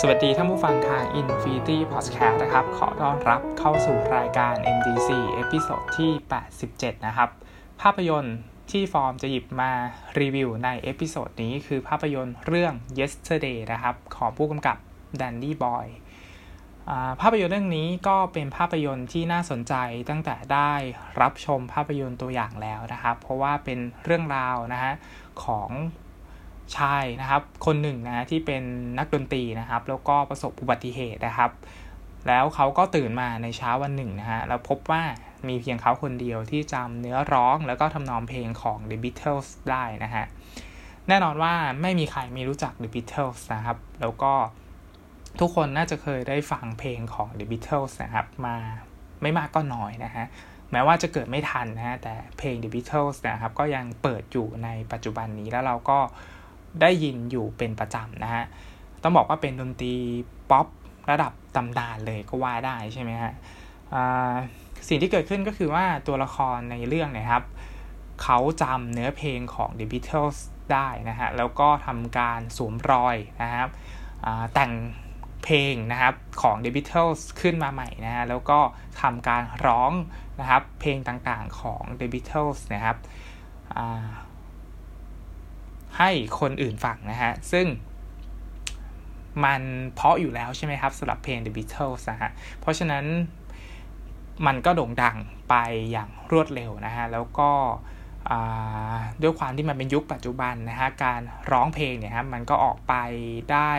สวัสดีท่านผู้ฟังทาง Infinity Podcast นะครับ ขอต้อนรับเข้าสู่รายการ MDC episode ที่ 87 นะครับ ภาพยนตร์ที่ฟอร์มจะหยิบมารีวิวใน episode นี้คือภาพยนตร์เรื่อง Yesterday นะครับ ของผู้กำกับ Danny Boyle ภาพยนตร์เรื่องนี้ก็เป็นภาพยนตร์ที่น่าสนใจตั้งแต่ได้รับชมภาพยนตร์ตัวอย่างแล้วนะครับ เพราะว่าเป็นเรื่องราวนะฮะของ ชายนะครับ คนหนึ่งนะที่เป็นนักดนตรีนะครับ แล้วก็ประสบอุบัติเหตุนะครับ แล้วเขาก็ตื่นมาในเช้าวันหนึ่งนะฮะแล้วพบว่ามีเพียงเขาคนเดียวที่จำเนื้อร้องแล้วก็ทำนองเพลงของ The Beatles ได้นะฮะแน่นอนว่าไม่มีใครไม่รู้จัก The Beatles นะครับ แล้วก็ทุกคนน่าจะเคยได้ฟังเพลงของ The Beatles นะครับ มาไม่มากก็น้อยนะฮะแม้ว่าจะเกิดไม่ทันนะฮะแต่เพลง The Beatles นะครับ ก็ยังเปิดอยู่ในปัจจุบันนี้แล้วเราก็ ได้ยินอยู่เป็นประจำนะฮะ ต้องบอกว่าเป็นดนตรีป๊อประดับตำนานเลยก็ว่าได้ใช่ไหมฮะสิ่งที่เกิดขึ้นก็คือว่าตัวละครในเรื่องนี่ยครับ เขาจำเนื้อเพลงของ The Beatles ได้นะฮะ แล้วก็ทำการสวมรอยนะครับแต่งเพลงนะครับของ The Beatles ขึ้นมาใหม่นะฮะ แล้วก็ทำการร้องนะครับเพลงต่างๆของ The Beatles นะครับ ให้คนอื่นฟังนะฮะ ซึ่งมันเพาะอยู่แล้วใช่ไหมครับสำหรับเพลง The Beatles นะฮะ เพราะฉะนั้นมันก็โด่งดังไปอย่างรวดเร็วนะฮะ แล้วก็ด้วยความที่มันเป็นยุคปัจจุบันนะฮะ การร้องเพลงเนี่ยครับมันก็ออกไปได้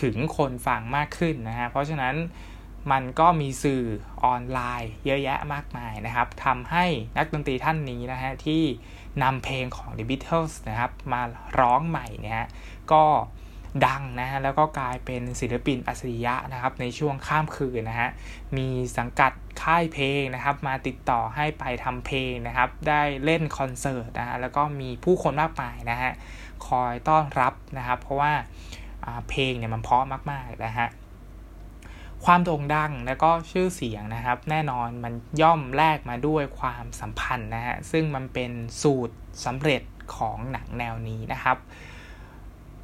ถึงคนฟังมากขึ้นนะฮะ เพราะฉะนั้น มันก็มีสื่อออนไลน์เยอะแยะมากมายนะครับทำให้นักดนตรีท่านนี้นะฮะที่นำเพลงของ The Beatles นะครับมาร้องใหม่เนี่ยก็ดังนะฮะแล้วก็กลายเป็นศิลปินอัจฉริยะนะครับในช่วงข้ามคืนนะฮะมีสังกัดค่ายเพลงนะครับ มาติดต่อให้ไปทำเพลงนะครับ ได้เล่นคอนเสิร์ตนะฮะแล้วก็มีผู้คนมากมายนะฮะคอยต้อนรับนะครับ เพราะว่าเพลงเนี่ยมันเพราะมากๆนะฮะ ความโด่งดังและก็ชื่อเสียงนะครับ แน่นอนมันย่อมแลกมาด้วยความสัมพันธ์นะฮะซึ่งมันเป็นสูตรสำเร็จของหนังแนวนี้นะครับ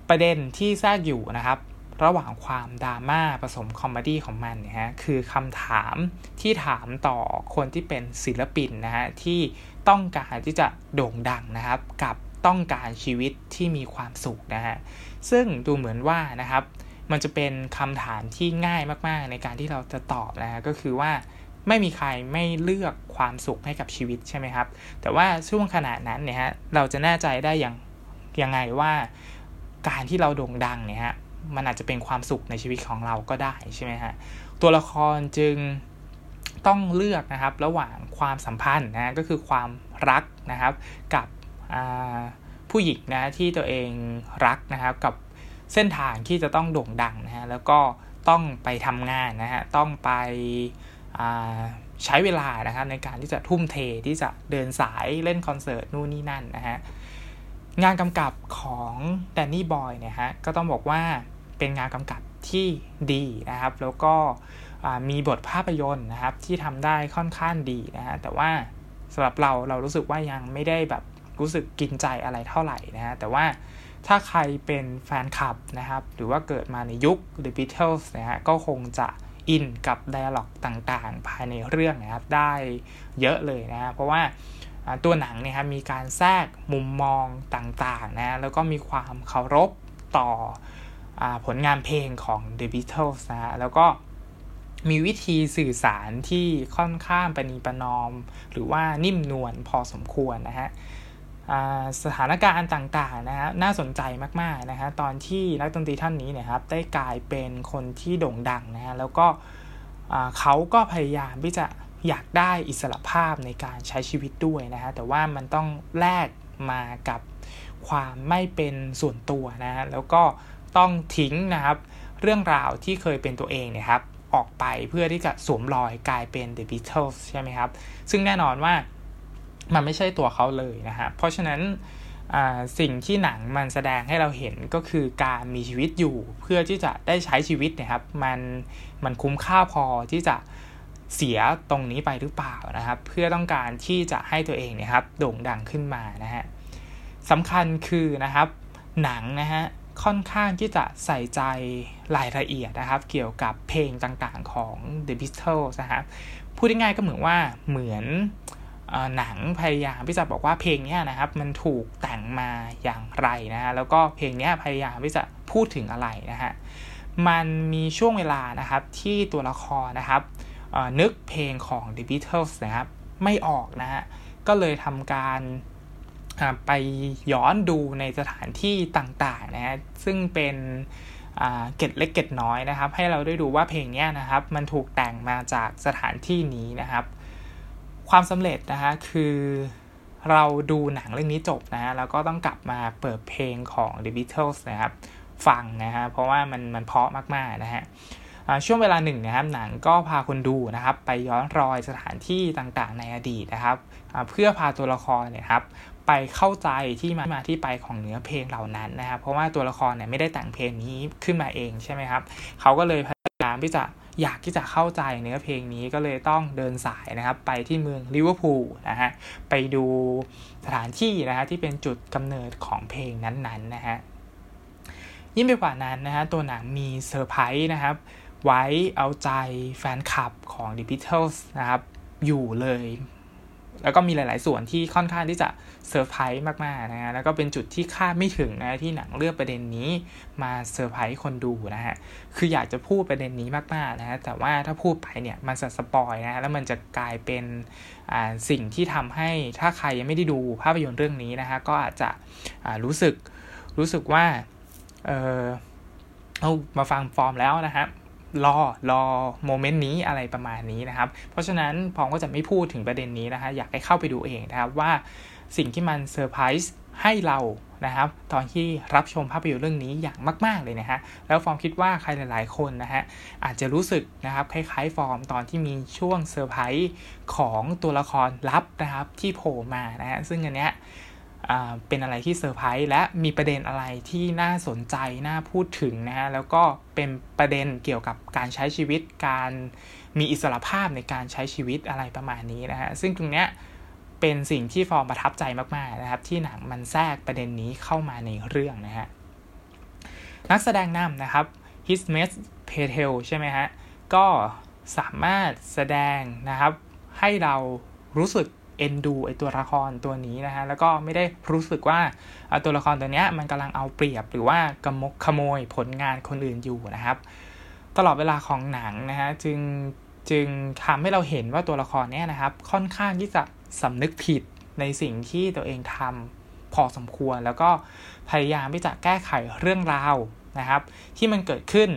ประเด็นที่แทรกอยู่นะครับ ระหว่างความดราม่าผสม comedy ของมันเนี่ยฮะคือคำถามที่ถามต่อคนที่เป็นศิลปินนะฮะที่ต้องการที่จะโด่งดังนะครับ กับต้องการชีวิตที่มีความสุขนะฮะซึ่งดูเหมือนว่านะครับ มันจะเป็นคำถามที่ง่ายมากๆ ในการที่เราจะตอบนะฮะก็คือว่าไม่มีใครไม่เลือกความสุขให้กับชีวิตใช่ไหมครับ แต่ว่าช่วงขณะนั้นเนี่ยฮะเราจะแน่ใจได้อย่างยังไงว่าการที่เราโด่งดังเนี่ยฮะมันอาจจะเป็นความสุขในชีวิตของเราก็ได้ใช่ไหมฮะตัวละครจึงต้องเลือกนะครับระหว่างความสัมพันธ์นะก็คือความรักนะครับกับผู้หญิงนะที่ตัวเองรักนะครับกับ เส้นทางที่จะต้องโด่งดังนะฮะแล้วก็ต้องไปทำงานนะฮะต้องไปใช้เวลานะครับในการที่จะทุ่มเทที่จะเดินสายเล่นคอนเสิร์ตนู่นนี่นั่นนะฮะงานกำกับของแดนนี่บอยเนี่ยฮะก็ต้องบอกว่าเป็นงานกำกับที่ดีนะครับ แล้วก็มีบทภาพยนตร์นะครับที่ทำได้ค่อนข้างดีนะฮะแต่ว่าสำหรับเราเรารู้สึกว่ายังไม่ได้แบบรู้สึกกินใจอะไรเท่าไหร่นะฮะแต่ว่า ถ้าใครเป็นแฟนคลับนะครับ หรือว่าเกิดมาในยุค The Beatles นะฮะก็คงจะอินกับไดอะล็อกต่างๆ ภายในเรื่องนะครับ ได้เยอะเลยนะเพราะว่าตัวหนังเนี่ยครับมีการแทรกมุมมองต่างๆนะแล้วก็มีความเคารพต่ออผลงานเพลงของ The Beatles นะฮะแล้วก็มีวิธีสื่อสารที่ค่อนข้างปณีประนอม หรือว่านิ่มนวลพอสมควรนะฮะ สถานการณ์ต่างๆนะฮะน่าสนใจมากๆนะฮะตอนที่นักดนตรีท่านนี้เนี่ยครับได้กลายเป็นคนที่โด่งดังนะฮะแล้วก็เขาก็พยายามที่จะอยากได้อิสระภาพในการใช้ชีวิตด้วยนะฮะแต่ว่ามันต้องแลกมากับความไม่เป็นส่วนตัวนะฮะแล้วก็ต้องทิ้งนะครับเรื่องราวที่เคยเป็นตัวเองเนี่ยครับออกไปเพื่อที่จะสวมรอยกลายเป็น The Beatles ใช่ไหมครับ ซึ่งแน่นอนว่า มันไม่ใช่ตัวเขาเลยนะฮะเพราะฉะนั้นสิ่งที่หนังมันแสดงให้เราเห็นก็คือการมีชีวิตอยู่เพื่อที่จะได้ใช้ชีวิตนะครับมันมันคุ้มค่าพอที่จะเสียตรงนี้ไปหรือเปล่านะครับ เพื่อต้องการที่จะให้ตัวเองนะครับโด่งดังขึ้นมานะฮะสำคัญคือนะครับ หนังนะฮะค่อนข้างที่จะใส่ใจรายละเอียดนะครับ เกี่ยวกับเพลงต่างๆของ The Beatles นะครับพูดง่ายๆก็เหมือนว่าเหมือน หนังพยายามที่จะบอกว่าเพลงนี้นะครับมันถูกแต่งมาอย่างไรนะฮะแล้วก็เพลงนี้พยายามที่จะพูดถึงอะไรนะฮะมันมีช่วงเวลานะครับที่ตัวละครนะครับนึกเพลงของ The Beatles นะครับไม่ออกนะฮะก็เลยทำการไปย้อนดูในสถานที่ต่างๆนะฮะซึ่งเป็นเกตเล็กเกตน้อยนะครับ ให้เราได้ดูว่าเพลงนี้นะครับ มันถูกแต่งมาจากสถานที่นี้นะครับ ความสำเร็จนะฮะคือเราดูหนังเรื่องนี้จบนะฮะแล้วก็ต้องกลับมาเปิดเพลงของ The Beatles นะครับ ฟังนะฮะเพราะว่ามันมันเพาะมาก ๆ นะฮะช่วงเวลาหนึ่งนะครับหนังก็พาคนดูนะครับไปย้อนรอยสถานที่ต่างๆ ในอดีตนะครับ เพื่อพาตัวละครเนี่ยครับไปเข้าใจที่มามาที่ไปของเนื้อเพลงเหล่านั้นนะครับ เพราะว่าตัวละครเนี่ยไม่ได้แต่งเพลงนี้ขึ้นมาเองใช่ไหมครับเขาก็เลยพยายามที่จะ อยากที่จะเข้าใจเนื้อเพลงนี้ก็เลยต้องเดินสายนะครับ ไปที่เมืองลิเวอร์พูลนะฮะไปดูสถานที่นะฮะที่เป็นจุดกำเนิดของเพลงนั้นๆนะฮะยิ่งไปกว่านั้นนะฮะตัวหนังมีเซอร์ไพรส์นะครับไว้เอาใจแฟนคลับของ The Beatles นะครับอยู่เลย แล้วก็มีหลาย ๆ ส่วนที่ค่อนข้างที่จะเซอร์ไพรส์มาก ๆ นะฮะ แล้วก็เป็นจุดที่คาดไม่ถึงนะที่หนังเลือกประเด็นนี้มาเซอร์ไพรส์คนดูนะฮะ คืออยากจะพูดประเด็นนี้มาก ๆ นะฮะ แต่ว่าถ้าพูดไปเนี่ยมันจะ spoil นะฮะ แล้วมันจะกลายเป็นอ่าสิ่งที่ทำให้ถ้าใครยังไม่ได้ดูภาพยนตร์เรื่องนี้นะฮะ ก็อาจจะอ่ารู้สึกรู้สึกว่า เออเอามาฟังฟอร์มแล้วนะครับ รอรอ moment นี้อะไรประมาณนี้นะครับ เพราะฉะนั้นฟอร์มก็จะไม่พูดถึงประเด็นนี้นะฮะอยากให้เข้าไปดูเองนะครับว่าสิ่งที่มันเซอร์ไพรส์ให้เรานะครับ ตอนที่รับชมภาพยนตร์เรื่องนี้อย่างมาก ๆ เลยนะฮะ แล้วฟอร์มคิดว่าใครหลาย ๆ คนนะฮะ อาจจะรู้สึกนะครับคล้าย ๆ ฟอร์มตอนที่มีช่วงเซอร์ไพรส์ของตัวละครลับนะครับที่โผล่มานะฮะ ซึ่งอันเนี้ย เป็นอะไรที่เซอร์ไพรส์และมีประเด็นอะไรที่น่าสนใจน่าพูดถึงนะฮะแล้วก็เป็นประเด็นเกี่ยวกับการใช้ชีวิตการมีอิสระภาพในการใช้ชีวิตอะไรประมาณนี้นะฮะซึ่งตรงเนี้ยเป็นสิ่งที่ฟอร์มประทับใจมากๆนะครับ ที่หนังมันแทรกประเด็นนี้เข้ามาในเรื่องนะฮะนักแสดงนำนะครับ h i s m e s p e t e l ใช่ไหมฮะก็สามารถแสดงนะครับให้เรารู้สึก เอ็นดูไอตัวละครตัวนี้นะฮะแล้วก็ไม่ได้รู้สึกว่าตัวละครตัวนี้มันกำลังเอาเปรียบหรือว่ากำมกขโมยผลงานคนอื่นอยู่นะครับ ตลอดเวลาของหนังนะฮะจึงจึงทำให้เราเห็นว่าตัวละครนี้นะครับ ค่อนข้างที่จะสำนึกผิดในสิ่งที่ตัวเองทำพอสมควร แล้วก็พยายามที่จะแก้ไขเรื่องราวนะครับ ที่มันเกิดขึ้น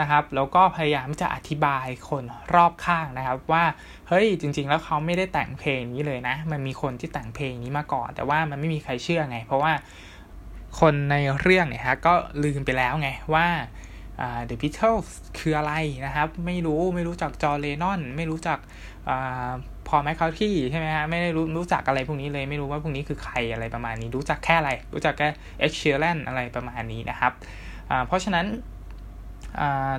นะครับแล้วก็พยายามจะอธิบายคนรอบข้างนะครับ ว่าเฮ้ยจริง ๆ แล้วเขาไม่ได้แต่งเพลงนี้เลยนะ มันมีคนที่แต่งเพลงนี้มาก่อน แต่ว่ามันไม่มีใครเชื่อไง เพราะว่าคนในเรื่องเนี่ยฮะก็ลืมไปแล้วไงว่า The Beatles คืออะไรนะครับ ไม่รู้ไม่รู้จักจอร์เลนอน ไม่รู้จักPaul McCartney ใช่ไหมฮะไม่ได้รู้รู้จักอะไรพวกนี้เลยไม่รู้ว่าพวกนี้คือใครอะไรประมาณนี้ รู้จักแค่อะไร รู้จักแค่ Ed Sheeran อะไรประมาณนี้นะครับเพราะฉะนั้น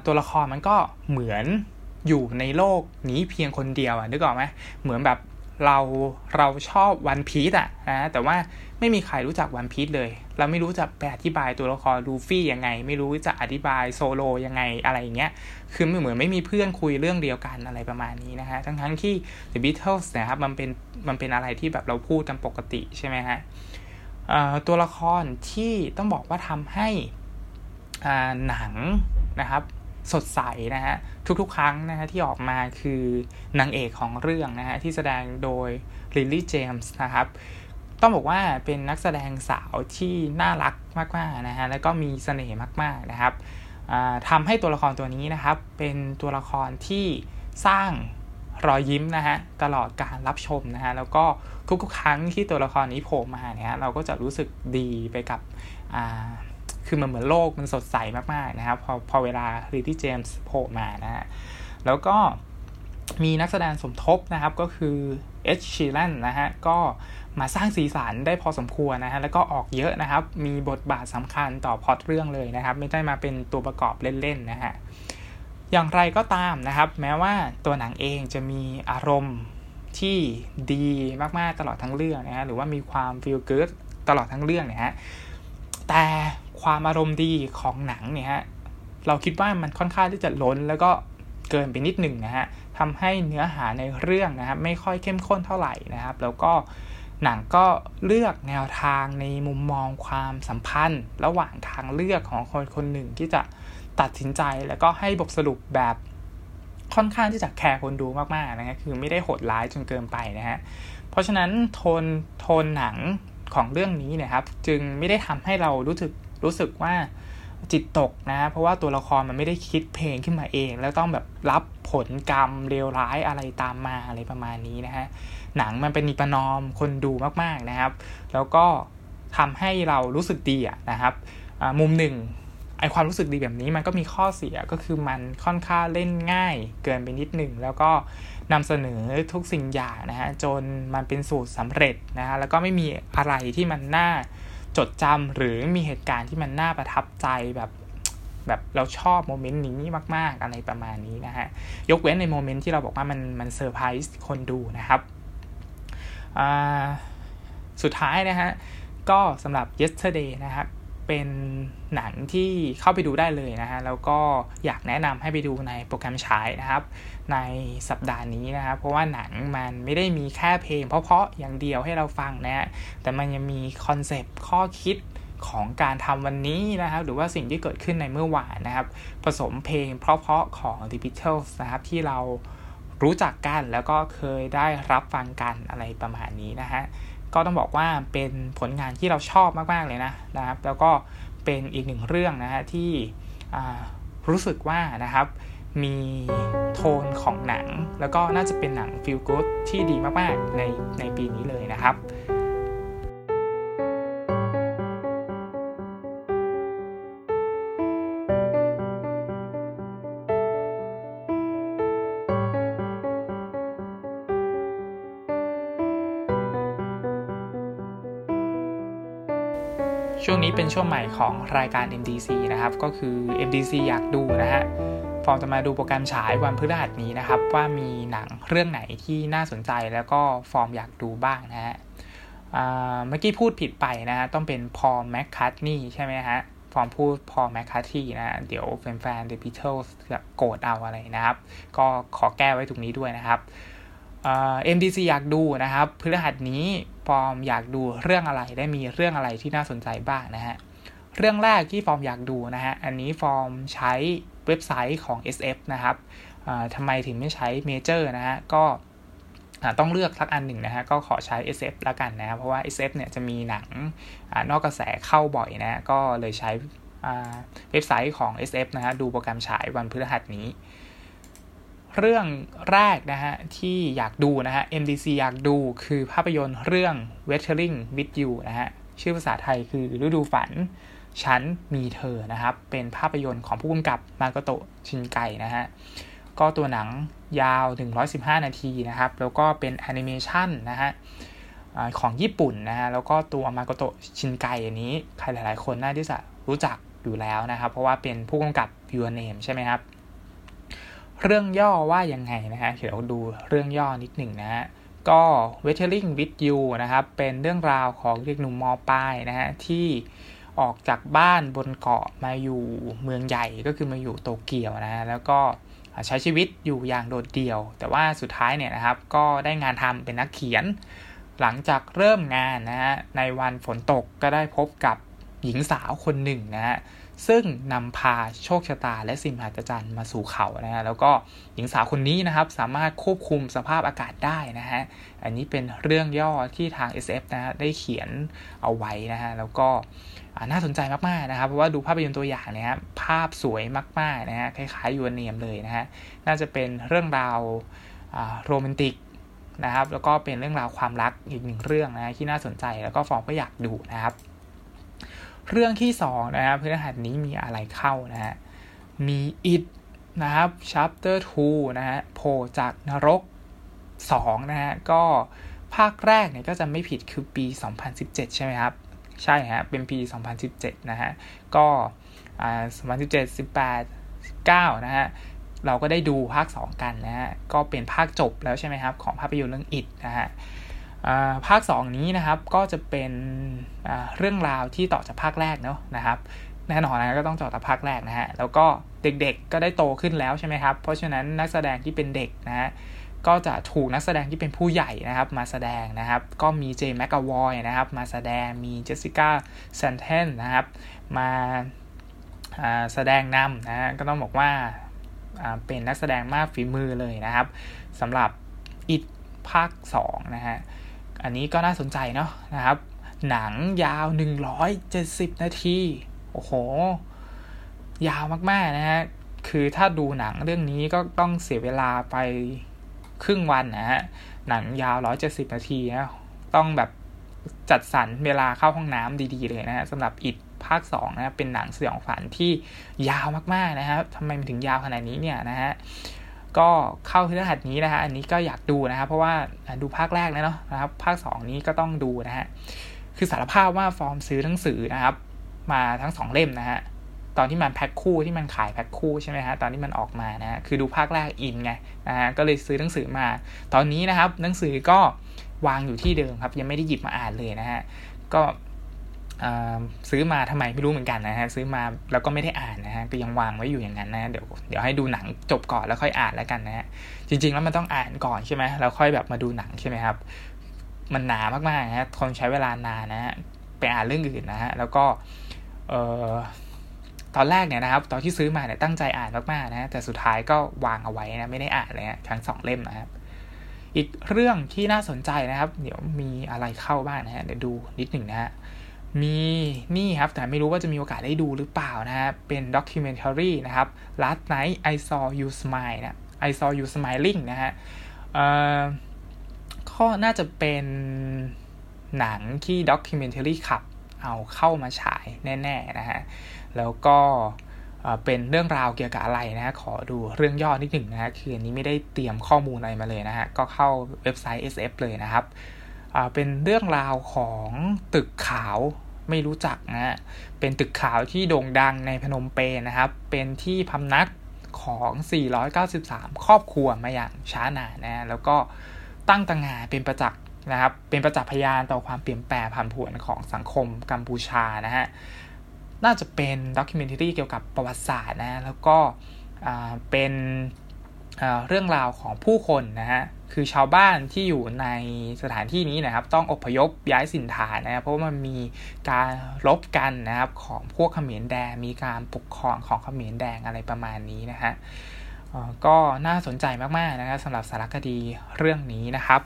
ตัวละครมันก็เหมือนอยู่ในโลกนี้เพียงคนเดียวอะนึกออกไหมเหมือนแบบเราเราชอบ One Piece อะนะแต่ว่าไม่มีใครรู้จัก One Piece เลย เราไม่รู้จะไปอธิบายตัวละครลูฟี่ยังไง ไม่รู้จะอธิบายโซโรยังไงอะไรอย่างเงี้ยคือไม่เหมือนไม่มีเพื่อนคุยเรื่องเดียวกันอะไรประมาณนี้นะฮะทั้งทั้งที่ The Beatles นะครับมันเป็นมันเป็นอะไรที่แบบเราพูดกันปกติใช่ไหมฮะตัวละครที่ต้องบอกว่าทำให้หนัง นะครับสดใสนะฮะทุกๆ ครั้งนะฮะที่ออกมาคือนางเอกของเรื่องนะฮะที่แสดงโดยลิลลี่เจมส์นะครับต้องบอกว่าเป็นนักแสดงสาวที่น่ารักมากๆนะฮะแล้วก็มีเสน่ห์มากๆนะครับทำให้ตัวละครตัวนี้นะครับเป็นตัวละครที่สร้างรอยยิ้มนะฮะตลอดการรับชมนะฮะแล้วก็ทุกๆ ครั้งที่ตัวละครนี้โผล่มาเนี่ยเราก็จะรู้สึกดีไปกับ คือมันเหมือนโลกมันสดใสมากๆนะครับ พอพอเวลา Lily James โผล่มานะฮะแล้วก็มีนักแสดงสมทบนะครับก็คือ Ed Sheeran นะฮะก็มาสร้างสีสันได้พอสมควรนะฮะแล้วก็ออกเยอะนะครับ มีบทบาทสำคัญต่อพอดเรื่องเลยนะครับ ไม่ได้มาเป็นตัวประกอบเล่นๆนะฮะอย่างไรก็ตามนะครับ แม้ว่าตัวหนังเองจะมีอารมณ์ที่ดีมากๆตลอดทั้งเรื่องนะฮะหรือว่ามีความฟีลกู๊ดตลอดทั้งเรื่องนะฮะแต่ ความอารมณ์ดีของหนังเนี่ยฮะเราคิดว่ามันค่อนข้างที่จะล้นแล้วก็เกินไปนิดหนึ่งนะฮะทำให้เนื้อหาในเรื่องนะครับไม่ค่อยเข้มข้นเท่าไหร่นะครับ แล้วก็หนังก็เลือกแนวทางในมุมมองความสัมพันธ์ ระหว่างทางเลือกของคนคนหนึ่งที่จะตัดสินใจแล้วก็ให้บทสรุปแบบค่อนข้างที่จะแคร์คนดูมากๆนะฮะคือไม่ได้โหดร้ายจนเกินไปนะฮะเพราะฉะนั้นโทนโทนหนังของเรื่องนี้นะครับ จึงไม่ได้ทำให้เรารู้สึก รู้สึกว่าจิตตกนะ เพราะว่าตัวละครมันไม่ได้คิดเพลงขึ้นมาเอง แล้วต้องแบบรับผลกรรมเลวร้ายอะไรตามมาอะไรประมาณนี้นะฮะหนังมันเป็นนิปนอมคนดูมากๆนะครับ แล้วก็ทำให้เรารู้สึกดีอะนะครับมุมหนึ่งไอความรู้สึกดีแบบนี้มันก็มีข้อเสียก็คือมันค่อนข้างเล่นง่ายเกินไปนิดหนึ่ง แล้วก็นำเสนอทุกสิ่งอย่างนะฮะจนมันเป็นสูตรสำเร็จนะฮะแล้วก็ไม่มีอะไรที่มันน่า จดจำหรือมีเหตุการณ์ที่มันน่าประทับใจแบบแบบเราชอบ moment นี้มาก ๆ อะไรประมาณนี้นะฮะ ยกเว้นใน moment ที่เราบอกว่ามันมันเซอร์ไพรส์คนดูนะครับ สุดท้ายนะฮะ ก็สำหรับ Yesterday นะครับ เป็นหนังที่เข้าไปดูได้เลยนะฮะ แล้วก็อยากแนะนำให้ไปดูในโปรแกรมฉายนะครับ ในสัปดาห์นี้นะครับ เพราะว่าหนังมันไม่ได้มีแค่เพลง เพราะๆอย่างเดียวให้เราฟังนะฮะ แต่มันยังมีคอนเซปต์ข้อคิดของการทำวันนี้นะครับ หรือว่าสิ่งที่เกิดขึ้นในเมื่อวานนะครับ ผสมเพลงเพราะๆของ The Beatles นะครับที่เรา รู้จักกันแล้วก็เคยได้รับฟังกันอะไรประมาณนี้นะฮะก็ต้องบอกว่าเป็นผลงานที่เราชอบมากๆเลยนะนะครับ แล้วก็เป็นอีกหนึ่งเรื่องนะฮะที่รู้สึกว่านะครับมีโทนของหนัง แล้วก็น่าจะเป็นหนังฟิลกู๊ดที่ดีมากๆในในปีนี้เลยนะครับ เป็นช่วงใหม่ของรายการ MDC นะครับ ก็คือ MDC อยากดูนะฮะฟอร์มจะมาดูโปรแกรมฉายวันพฤหัสนี้นะครับ ว่ามีหนังเรื่องไหนที่น่าสนใจแล้วก็ฟอร์มอยากดูบ้างนะฮะเมื่อกี้พูดผิดไปนะฮะต้องเป็น Paul McCartney ใช่ไหมฮะฟอร์มพูดพอแมคคัตที่นะ เดี๋ยวแฟนๆ The Beatles จะโกรธเอาอะไรนะครับ ก็ขอแก้ไว้ตรงนี้ด้วยนะครับ MDC อยากดูนะครับพฤหัสนี้ฟอร์มอยากดูเรื่องอะไรได้มีเรื่องอะไรที่น่าสนใจบ้างนะฮะเรื่องแรกที่ฟอร์มอยากดูนะฮะอันนี้ฟอร์มใช้เว็บไซต์ของ SF นะครับทำไมถึงไม่ใช้เมเจอร์นะฮะก็ต้องเลือกสักอันหนึ่งนะฮะก็ขอใช้ SF ละกันนะเพราะว่า SF เนี่ยจะมีหนังอนอกกระแสเข้าบ่อยนะก็เลยใช้เว็บไซต์ของ SF นะฮะดูโปรแกรมฉายวันพฤหัสนี้ เรื่องแรกนะฮะ ที่อยากดูนะฮะ MDC อยากดูคือภาพยนตร์เรื่อง Weathering with You นะฮะ ชื่อภาษาไทยคือฤดูฝัน ฉันมีเธอนะครับ เป็นภาพยนตร์ของผู้กำกับมากโตะชินไกนะฮะ ก็ตัวหนังยาว 115 นาทีนะครับ แล้วก็เป็นแอนิเมชันนะฮะของญี่ปุ่นนะฮะ แล้วก็ตัวมาโกโตะชินไกอันนี้ ใครหลาย ๆ คนน่าที่จะรู้จักอยู่แล้วนะครับ เพราะว่าเป็นผู้กำกับ Your Name ใช่ไหมครับ เรื่องย่อว่ายังไงนะฮะเดี๋ยวดูเรื่องย่อนิดหนึ่งนะฮะก็ Weathering with You นะครับ เป็นเรื่องราวของเด็กหนุ่มมปลายนะฮะที่ออกจากบ้านบนเกาะมาอยู่เมืองใหญ่ก็คือมาอยู่โตเกียวนะฮะแล้วก็ใช้ชีวิตอยู่อย่างโดดเดี่ยว แต่ว่าสุดท้ายเนี่ยนะครับก็ได้งานทำเป็นนักเขียน หลังจากเริ่มงานนะฮะในวันฝนตกก็ได้พบกับหญิงสาวคนหนึ่งนะฮะ ซึ่งนำพาโชคชะตาและสิ่งมหัศจรรย์มาสู่เขานะฮะแล้วก็หญิงสาวคนนี้นะครับสามารถควบคุมสภาพอากาศได้นะฮะอันนี้เป็นเรื่องย่อที่ทาง SF นะฮะได้เขียนเอาไว้นะฮะแล้วก็น่าสนใจมากๆนะครับเพราะว่าดูภาพยนตร์ตัวอย่างเนี่ยภาพสวยมากๆนะฮะคล้ายๆยูเนียมเลยนะฮะน่าจะเป็นเรื่องราวโรแมนติกนะครับแล้วก็เป็นเรื่องราวความรักอีกหนึ่งเรื่องนะที่น่าสนใจแล้วก็ฟองก็อยากดูนะครับ เรื่องที่สองนะครับพฤหัสนี้มีอะไรเข้านะฮะมีอิดนะครับ chapter 2นะฮะโผล่จากนรก2นะฮะก็ภาคแรกเนี่ยก็จะไม่ผิดคือปี 2017 ใช่ไหมครับ ใช่ฮะเป็นปี 2017 นะฮะก็อ่า2017 18 19 นะฮะเราก็ได้ดูภาค 2 กันนะฮะก็เป็นภาคจบแล้วใช่ไหมครับ ของภาพยนตร์เรื่องอิดนะฮะ ภาค 2 นี้นะครับก็จะเป็นเรื่องราวที่ต่อจากภาคแรกเนาะนะครับ แน่นอนนะก็ต้องต่อจอดภาคแรกนะฮะแล้วก็เด็กๆก็ได้โตขึ้นแล้วใช่ไหมครับ เพราะฉะนั้นนักแสดงที่เป็นเด็กนะฮะก็จะถูกนักแสดงที่เป็นผู้ใหญ่นะครับมาแสดงนะครับ ก็มี James McAvoy นะครับ มาแสดงมี Jessica Chastain นะครับ มาแสดงนำนะฮะก็ต้องบอกว่าเป็นนักแสดงมากฝีมือเลยนะครับสำหรับอิดภาค2นะฮะ อันนี้ก็น่าสนใจเนาะนะครับ หนังยาว 170 นาที โอ้โห ยาวมากๆนะฮะ คือถ้าดูหนังเรื่องนี้ก็ต้องเสียเวลาไปครึ่งวันนะฮะ หนังยาวร้อยเจ็ดสิบนาทีนะต้องแบบจัดสรรเวลาเข้าห้องน้ำดีๆ เลยนะฮะสำหรับอิดภาคสองนะเป็นหนังสยองฝันที่ยาวมากๆนะครับทำไมมันถึงยาวขนาดนี้เนี่ยนะฮะ ก็เข้าพฤหัสนี้นะฮะอันนี้ก็อยากดูนะครับเพราะว่าดูภาคแรกแล้วเนาะนะครับภาคสองนี้ก็ต้องดูนะฮะคือสารภาพว่าฟอร์มซื้อหนังสือนะครับ มาทั้งสองเล่มนะฮะตอนที่มันแพ็คคู่ที่มันขายแพ็คคู่ใช่ไหมฮะตอนที่มันออกมานะฮะคือดูภาคแรกอินไงนะฮะก็เลยซื้อหนังสือมา ตอนนี้นะครับ หนังสือก็วางอยู่ที่เดิมครับ ยังไม่ได้หยิบมาอ่านเลยนะฮะก็ ซื้อมาทำไมไม่รู้เหมือนกันนะฮะซื้อมาแล้วก็ไม่ได้อ่านนะฮะก็ยังวางไว้อยู่อย่างนั้นนะเดี๋ยวเดี๋ยวให้ดูหนังจบก่อนแล้วค่อยอ่านแล้วกันนะฮะจริง ๆ แล้วมันต้องอ่านก่อนใช่ไหมแล้วค่อยแบบมาดูหนังใช่ไหมครับ มันหนามากๆนะฮะคนใช้เวลานานนะฮะไปอ่านเรื่องอื่นนะฮะแล้วก็เออตอนแรกเนี่ยนะครับ ตอนที่ซื้อมาเนี่ยตั้งใจอ่านมากๆนะ แต่สุดท้ายก็วางเอาไว้นะไม่ได้อ่านเลยนะทั้งสองเล่มนะครับ อีกเรื่องที่น่าสนใจนะครับ เดี๋ยวมีอะไรเข้าบ้างนะฮะเดี๋ยวดูนิดหนึ่งนะฮะ มีนี่ครับ แต่ไม่รู้ว่าจะมีโอกาสได้ดูหรือเปล่านะฮะเป็นด็อกิเมนทารีนะครับ Last Night I Saw You Smile นะ I Saw You Smiling นะฮะเอ่อก็น่าจะเป็นหนังที่ด็อกิเมนทารีขับเอาเข้ามาฉายแน่ๆนะฮะ แล้วก็เป็นเรื่องราวเกี่ยวกับอะไรนะฮะ ขอดูเรื่องย่อนิดหนึ่งนะฮะ คืออันนี้ไม่ได้เตรียมข้อมูลอะไรมาเลยนะฮะ ก็เข้าเว็บไซต์ SF เลยนะครับ เป็นเรื่องราวของตึกขาว ไม่รู้จักนะฮะเป็นตึกขาวที่โด่งดังในพนมเปญนะครับ เป็นที่พำนักของ 493 ครอบครัวมาอย่างช้านานนะแล้วก็ตั้งตังงานเป็นประจักษ์นะครับ เป็นประจักษ์พยานต่อความเปลี่ยนแปลงผันผวนของสังคมกัมพูชานะฮะ น่าจะเป็นด็อกิเมนทรีเกี่ยวกับประวัติศาสตร์นะ แล้วก็เป็นเรื่องราวของผู้คนนะฮะ คือชาวบ้านที่อยู่ในสถานที่นี้นะครับ ต้องอพยพย้ายสินฐานนะครับ เพราะว่ามันมีการรบกันนะครับของพวกเขมรแดงมีการปกครองของเขมรแดงอะไรประมาณนี้นะฮะก็น่าสนใจมากๆนะครับสำหรับสารคดีเรื่องนี้นะครับ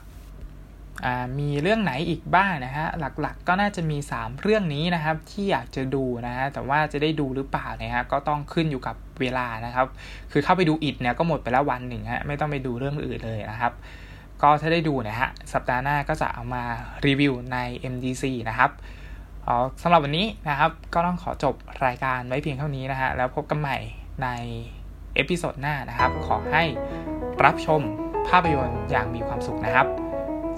มีเรื่องไหนอีกบ้างนะฮะ หลักๆกก็น่าจะมี 3 เรื่องนี้นะครับ ที่อยากจะดูนะฮะ แต่ว่าจะได้ดูหรือเปล่านะฮะ ก็ต้องขึ้นอยู่กับเวลานะครับ คือเข้าไปดูอิดเนี่ยก็หมดไปแล้ววันหนึ่งฮะ ไม่ต้องไปดูเรื่องอื่นเลยนะครับ ก็ถ้าได้ดูนะฮะ สัปดาห์หน้าก็จะเอามารีวิวใน MDC นะครับอสำหรับวันนี้นะครับ ก็ต้องขอจบรายการไว้เพียงเท่านี้นะฮะ แล้วพบกันใหม่ใน episode หน้านะครับ ขอให้รับชมภาพยนตร์อย่างมีความสุขนะครับ